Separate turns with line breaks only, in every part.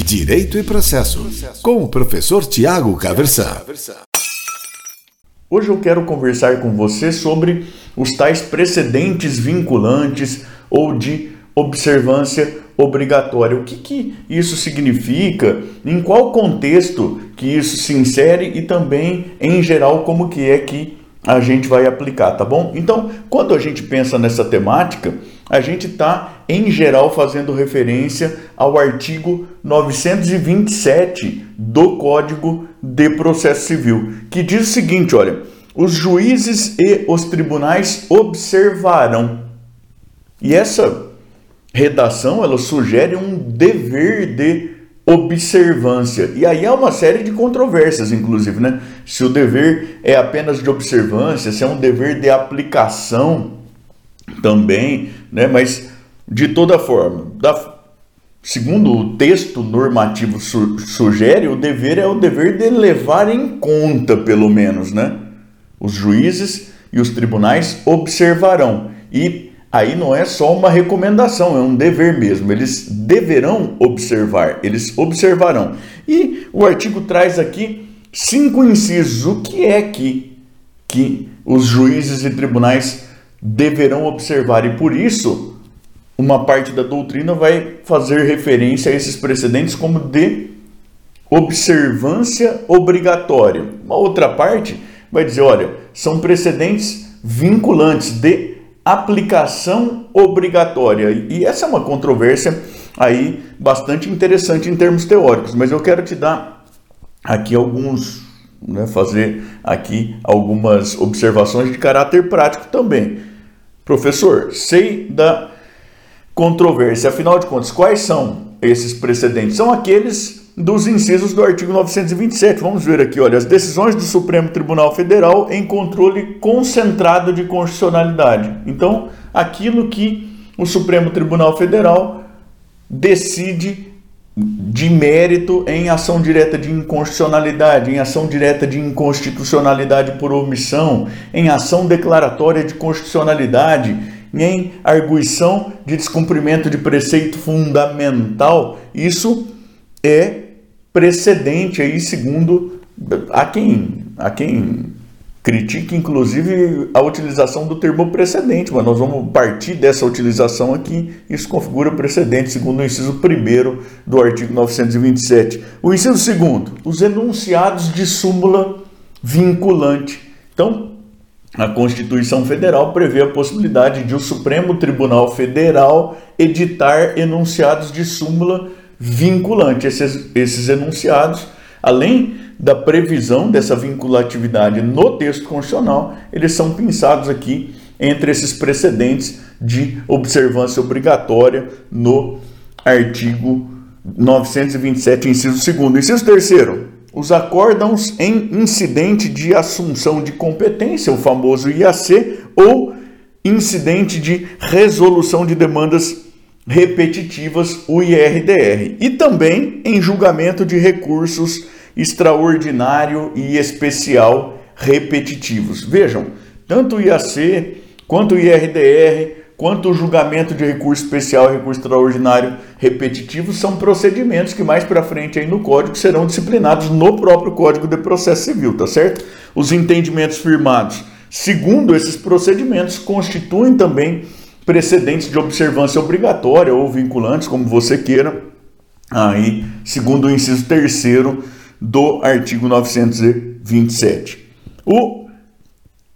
Direito e Processo, com o professor Tiago Caversan.
Hoje eu quero conversar com você sobre os tais precedentes vinculantes ou de observância obrigatória. O que, que isso significa? Em qual contexto que isso se insere e também, em geral, como que é que a gente vai aplicar, tá bom? Então, quando a gente pensa nessa temática, a gente está, em geral, fazendo referência ao artigo 927 do Código de Processo Civil, que diz o seguinte: olha, os juízes e os tribunais observarão. E essa redação ela sugere um dever de observância. E aí há uma série de controvérsias, inclusive, né? Se o dever é apenas de observância, se é um dever de aplicação também, né? Mas de toda forma, da, segundo o texto normativo su, sugere, o dever é o dever de levar em conta, pelo menos, né? Os juízes e os tribunais observarão. E aí não é só uma recomendação, é um dever mesmo. Eles deverão observar, eles observarão. E o artigo traz aqui cinco incisos. O que é que, que os juízes e tribunais deverão observar, e por isso uma parte da doutrina vai fazer referência a esses precedentes como de observância obrigatória. Uma outra parte vai dizer, olha, são precedentes vinculantes de aplicação obrigatória. E essa é uma controvérsia aí bastante interessante em termos teóricos, mas eu quero te dar aqui alguns, né, fazer aqui algumas observações de caráter prático também. Professor, sei da controvérsia. Afinal de contas, quais são esses precedentes? São aqueles dos incisos do artigo 927. Vamos ver aqui, olha, as decisões do Supremo Tribunal Federal em controle concentrado de constitucionalidade. Então, aquilo que o Supremo Tribunal Federal decide de mérito em ação direta de inconstitucionalidade, em ação direta de inconstitucionalidade por omissão, em ação declaratória de constitucionalidade, em arguição de descumprimento de preceito fundamental. Isso é precedente aí segundo a quem a quem critica inclusive a utilização do termo precedente, mas nós vamos partir dessa utilização aqui. Isso configura precedente, segundo o inciso 1 do artigo 927. O inciso 2, os enunciados de súmula vinculante. Então, a Constituição Federal prevê a possibilidade de o Supremo Tribunal Federal editar enunciados de súmula vinculante. Esses, esses enunciados, além da previsão dessa vinculatividade no texto constitucional, eles são pensados aqui entre esses precedentes de observância obrigatória no artigo 927, inciso 2. Inciso 3. Os acórdãos em incidente de assunção de competência, o famoso IAC, ou incidente de resolução de demandas repetitivas, o IRDR, e também em julgamento de recursos extraordinário e especial repetitivos. Vejam, tanto o IAC, quanto o IRDR, quanto o julgamento de recurso especial e recurso extraordinário repetitivo são procedimentos que mais para frente aí no código serão disciplinados no próprio Código de Processo Civil, tá certo? Os entendimentos firmados segundo esses procedimentos constituem também precedentes de observância obrigatória ou vinculantes, como você queira, aí, segundo o inciso terceiro do artigo 927. O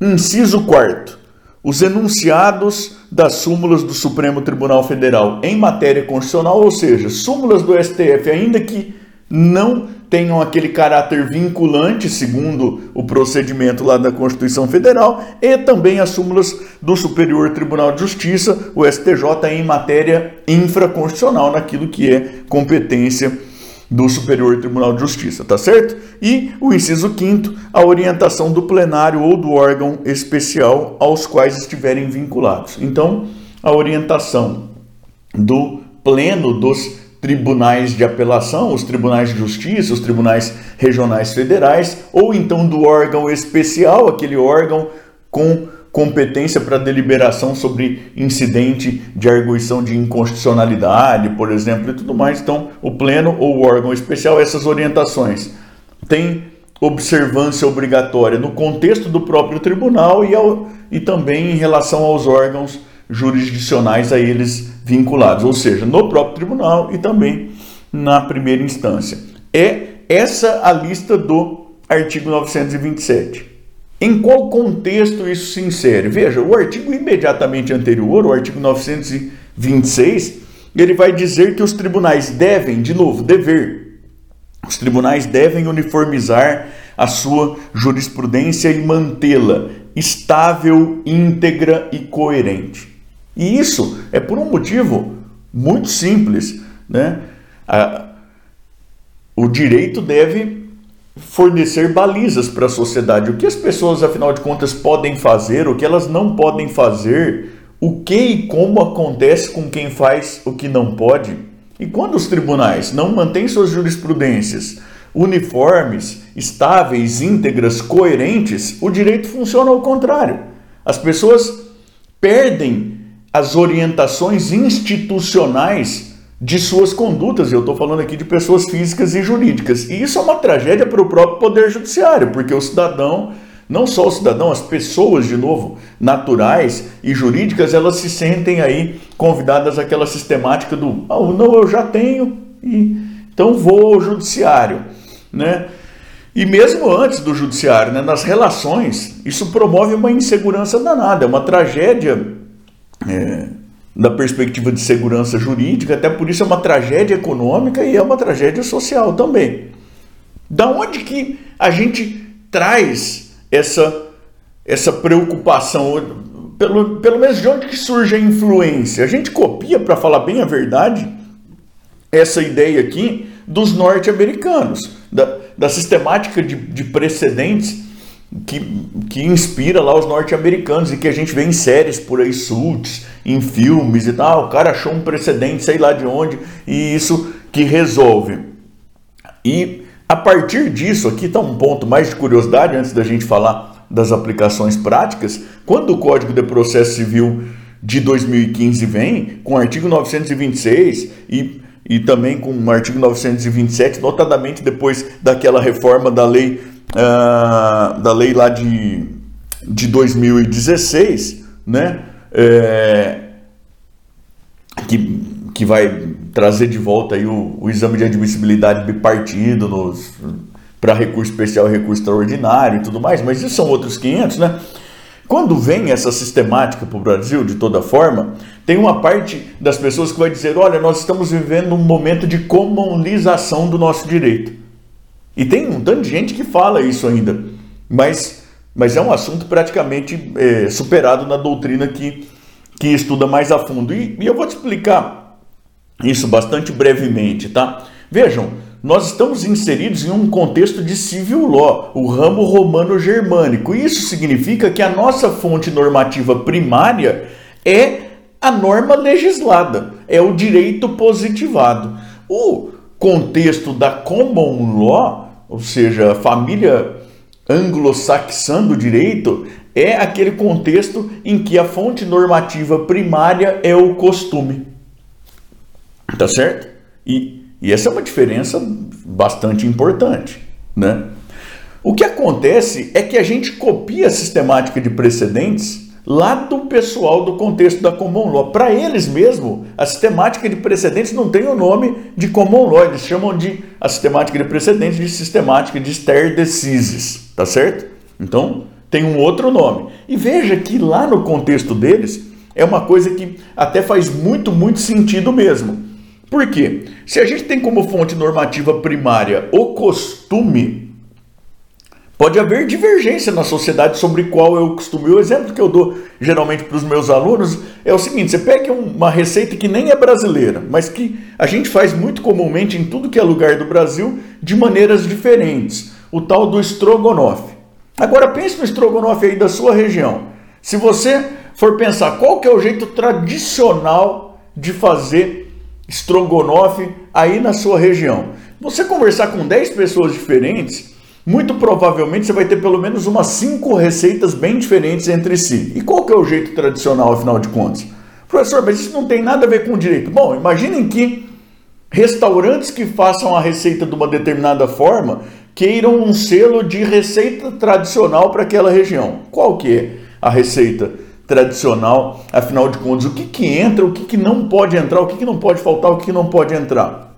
inciso 4 os enunciados das súmulas do Supremo Tribunal Federal em matéria constitucional, ou seja, súmulas do STF, ainda que não tenham aquele caráter vinculante, segundo o procedimento lá da Constituição Federal, e também as súmulas do Superior Tribunal de Justiça, o STJ, em matéria infraconstitucional, naquilo que é competência do Superior Tribunal de Justiça, tá certo? E o inciso quinto, a orientação do plenário ou do órgão especial aos quais estiverem vinculados. Então, a orientação do pleno dos tribunais de apelação, os tribunais de justiça, os tribunais regionais federais, ou então do órgão especial, aquele órgão com competência para deliberação sobre incidente de arguição de inconstitucionalidade, por exemplo, e tudo mais. Então, o pleno ou o órgão especial, essas orientações têm observância obrigatória no contexto do próprio tribunal e, ao, e também em relação aos órgãos jurisdicionais a eles vinculados, ou seja, no próprio tribunal e também na primeira instância. É essa a lista do artigo 927. Em qual contexto isso se insere? Veja, o artigo imediatamente anterior, o artigo 926, ele vai dizer que os tribunais devem, de novo, dever, os tribunais devem uniformizar a sua jurisprudência e mantê-la estável, íntegra e coerente. E isso é por um motivo muito simples, né? O direito deve fornecer balizas para a sociedade. O que as pessoas, afinal de contas, podem fazer, o que elas não podem fazer, o que e como acontece com quem faz o que não pode. E quando os tribunais não mantêm suas jurisprudências uniformes, estáveis, íntegras, coerentes, o direito funciona ao contrário. As pessoas perdem as orientações institucionais de suas condutas. Eu estou falando aqui de pessoas físicas e jurídicas. E isso é uma tragédia para o próprio Poder Judiciário, porque o cidadão, não só o cidadão, as pessoas, de novo, naturais e jurídicas, elas se sentem aí convidadas àquela sistemática do ah, não, eu já tenho, e então vou ao Judiciário. Né? E mesmo antes do Judiciário, né, nas relações, isso promove uma insegurança danada, é uma tragédia. É, da perspectiva de segurança jurídica, até por isso é uma tragédia econômica e é uma tragédia social também. Da onde que a gente traz essa, essa preocupação? Pelo, pelo menos de onde que surge a influência? A gente copia, para falar bem a verdade, essa ideia aqui dos norte-americanos, da, da sistemática de, de precedentes que, que inspira lá os norte-americanos e que a gente vê em séries por aí, Suits, em filmes e tal. O cara achou um precedente, sei lá de onde, e isso que resolve. E a partir disso, aqui está um ponto mais de curiosidade antes da gente falar das aplicações práticas. Quando o Código de Processo Civil de 2015 vem, com o artigo 926 e, e também com o artigo 927, notadamente depois daquela reforma da lei uh, da lei lá de, de 2016, né? É, que, que vai trazer de volta aí o, o exame de admissibilidade bipartido para recurso especial e recurso extraordinário e tudo mais, mas isso são outros 500, né? Quando vem essa sistemática para o Brasil, de toda forma, tem uma parte das pessoas que vai dizer: olha, nós estamos vivendo um momento de comunização do nosso direito. E tem um tanto de gente que fala isso ainda, mas, mas é um assunto praticamente é, superado na doutrina que, que estuda mais a fundo. E, e eu vou te explicar isso bastante brevemente, tá? Vejam, nós estamos inseridos em um contexto de civil law, o ramo romano-germânico. Isso significa que a nossa fonte normativa primária é a norma legislada, é o direito positivado. O contexto da common law ou seja, família anglo-saxã do direito é aquele contexto em que a fonte normativa primária é o costume. Tá certo? E, e essa é uma diferença bastante importante, né? O que acontece é que a gente copia a sistemática de precedentes lá do pessoal do contexto da common law. Para eles mesmo, a sistemática de precedentes não tem o nome de common law, eles chamam de a sistemática de precedentes de sistemática de stare decisis, tá certo? Então, tem um outro nome. E veja que lá no contexto deles é uma coisa que até faz muito, muito sentido mesmo. Por quê? Se a gente tem como fonte normativa primária o costume, Pode haver divergência na sociedade sobre qual é o costume. O exemplo que eu dou geralmente para os meus alunos é o seguinte: você pega uma receita que nem é brasileira, mas que a gente faz muito comumente em tudo que é lugar do Brasil de maneiras diferentes. O tal do estrogonofe. Agora pense no estrogonofe aí da sua região. Se você for pensar qual que é o jeito tradicional de fazer estrogonofe aí na sua região, você conversar com 10 pessoas diferentes muito provavelmente você vai ter pelo menos umas cinco receitas bem diferentes entre si. E qual que é o jeito tradicional, afinal de contas? Professor, mas isso não tem nada a ver com direito. Bom, imaginem que restaurantes que façam a receita de uma determinada forma queiram um selo de receita tradicional para aquela região. Qual que é a receita tradicional? Afinal de contas, o que, que entra, o que, que não pode entrar, o que, que não pode faltar, o que, que não pode entrar?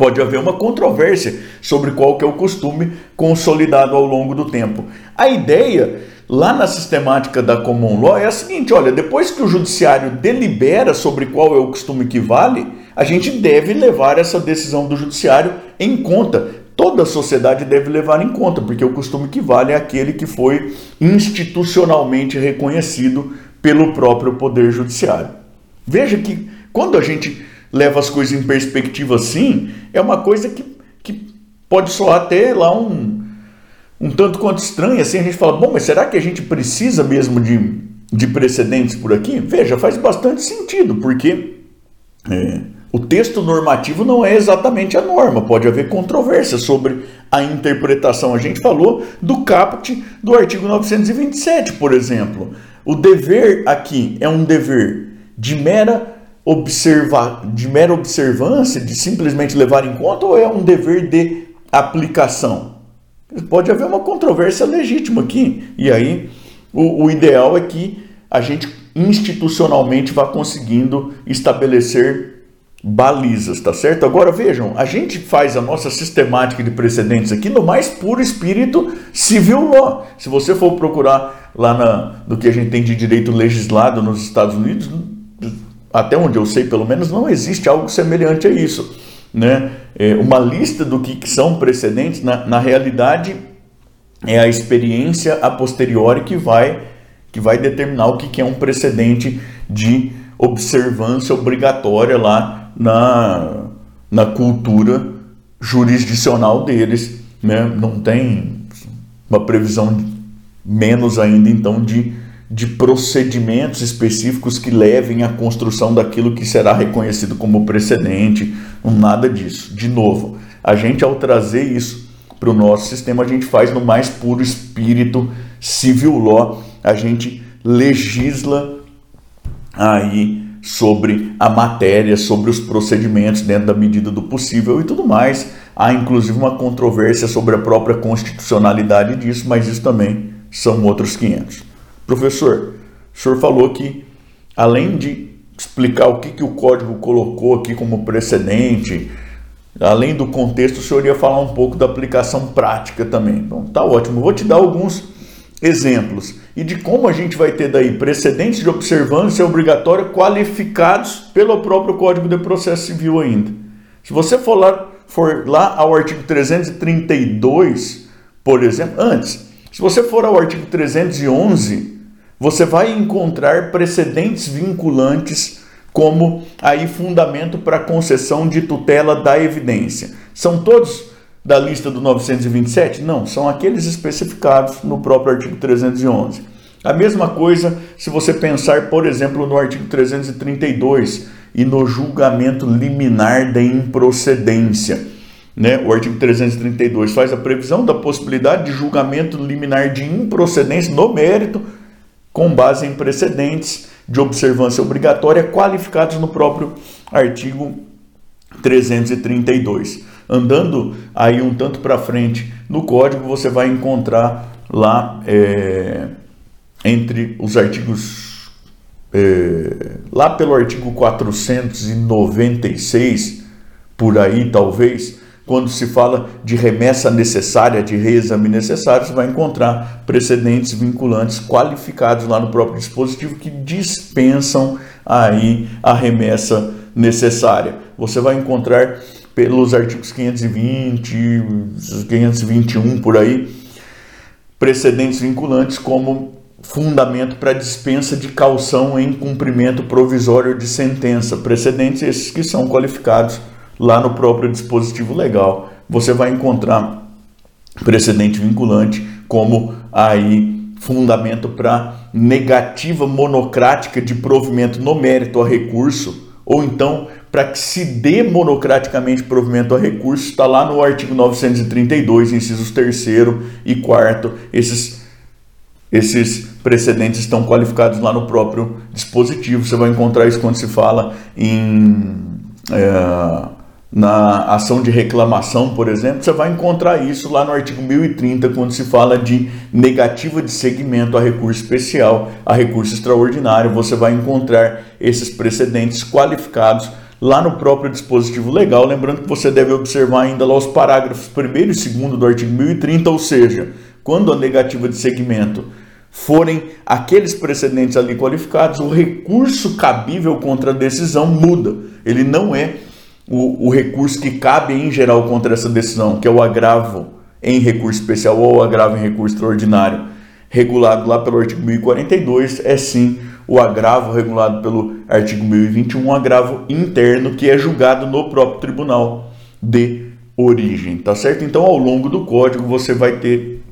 Pode haver uma controvérsia sobre qual que é o costume consolidado ao longo do tempo. A ideia lá na sistemática da common law é a seguinte, olha, depois que o judiciário delibera sobre qual é o costume que vale, a gente deve levar essa decisão do judiciário em conta, toda a sociedade deve levar em conta, porque o costume que vale é aquele que foi institucionalmente reconhecido pelo próprio Poder Judiciário. Veja que quando a gente leva as coisas em perspectiva assim, é uma coisa que, que pode soar até lá um, um tanto quanto estranho. Assim, a gente fala, bom, mas será que a gente precisa mesmo de, de precedentes por aqui? Veja, faz bastante sentido, porque. É, o texto normativo não é exatamente a norma, pode haver controvérsia sobre a interpretação. A gente falou do caput do artigo 927, por exemplo. O dever aqui é um dever de mera observa, de mera observância, de simplesmente levar em conta, ou é um dever de aplicação? Pode haver uma controvérsia legítima aqui. E aí, o, o ideal é que a gente institucionalmente vá conseguindo estabelecer balizas, tá certo? Agora vejam, a gente faz a nossa sistemática de precedentes aqui no mais puro espírito civil law. Se você for procurar lá na, no que a gente tem de direito legislado nos Estados Unidos, até onde eu sei pelo menos, não existe algo semelhante a isso. Né? É uma lista do que, são precedentes, na, na realidade, é a experiência a posteriori que vai, que vai determinar o que, que é um precedente de observância obrigatória lá na, na cultura jurisdicional deles. Né? Não tem uma previsão menos ainda então de, de procedimentos específicos que levem à construção daquilo que será reconhecido como precedente, nada disso. De novo, a gente ao trazer isso para o nosso sistema, a gente faz no mais puro espírito civil law, a gente legisla aí sobre a matéria, sobre os procedimentos dentro da medida do possível e tudo mais. Há inclusive uma controvérsia sobre a própria constitucionalidade disso, mas isso também são outros 500. Professor, o senhor falou que além de explicar o que, que o código colocou aqui como precedente, além do contexto, o senhor ia falar um pouco da aplicação prática também. Então tá ótimo. Vou te dar alguns exemplos e de como a gente vai ter daí precedentes de observância obrigatória qualificados pelo próprio Código de Processo Civil ainda. Se você for lá, for lá ao artigo 332, por exemplo, antes, se você for ao artigo 311, você vai encontrar precedentes vinculantes como aí fundamento para concessão de tutela da evidência. São todos da lista do 927? Não, são aqueles especificados no próprio artigo 311. A mesma coisa se você pensar, por exemplo, no artigo 332 e no julgamento liminar da improcedência. Né? O artigo 332 faz a previsão da possibilidade de julgamento liminar de improcedência no mérito, com base em precedentes de observância obrigatória qualificados no próprio artigo 332 andando aí um tanto para frente no código, você vai encontrar lá é, entre os artigos, é, lá pelo artigo 496, por aí talvez, quando se fala de remessa necessária, de reexame necessário, você vai encontrar precedentes vinculantes qualificados lá no próprio dispositivo que dispensam aí a remessa necessária. Você vai encontrar pelos artigos 520, 521 por aí, precedentes vinculantes como fundamento para dispensa de calção em cumprimento provisório de sentença. Precedentes esses que são qualificados lá no próprio dispositivo legal. Você vai encontrar precedente vinculante como aí fundamento para negativa monocrática de provimento no mérito a recurso ou então para que se dê monocraticamente provimento a recurso, está lá no artigo 932, incisos 3 e 4. Esses, esses precedentes estão qualificados lá no próprio dispositivo. Você vai encontrar isso quando se fala em. É, na ação de reclamação, por exemplo, você vai encontrar isso lá no artigo 1030, quando se fala de negativa de segmento a recurso especial, a recurso extraordinário. Você vai encontrar esses precedentes qualificados lá no próprio dispositivo legal. Lembrando que você deve observar ainda lá os parágrafos 1 e 2 do artigo 1030, ou seja, quando a negativa de segmento forem aqueles precedentes ali qualificados, o recurso cabível contra a decisão muda. Ele não é o, o recurso que cabe em geral contra essa decisão, que é o agravo em recurso especial ou o agravo em recurso extraordinário, regulado lá pelo artigo 1042, é sim o agravo regulado pelo artigo 1021, um agravo interno que é julgado no próprio tribunal de origem, tá certo? Então, ao longo do código você vai ter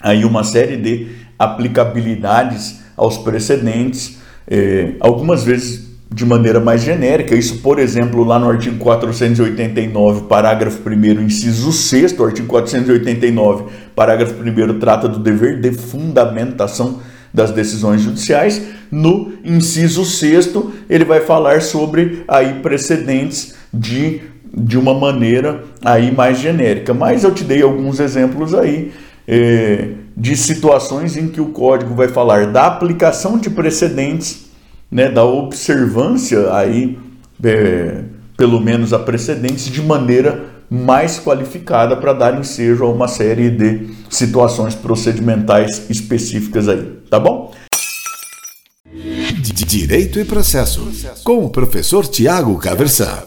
aí uma série de aplicabilidades aos precedentes, eh, algumas vezes de maneira mais genérica. Isso, por exemplo, lá no artigo 489, parágrafo 1, inciso 6, o artigo 489, parágrafo 1, trata do dever de fundamentação das decisões judiciais. No inciso 6, ele vai falar sobre aí precedentes de, de uma maneira aí mais genérica. Mas eu te dei alguns exemplos aí. Eh, de situações em que o código vai falar da aplicação de precedentes né, da observância aí, é, pelo menos a precedentes, de maneira mais qualificada para dar ensejo a uma série de situações procedimentais específicas aí, tá bom?
Direito e processo, com o professor Tiago Caversan.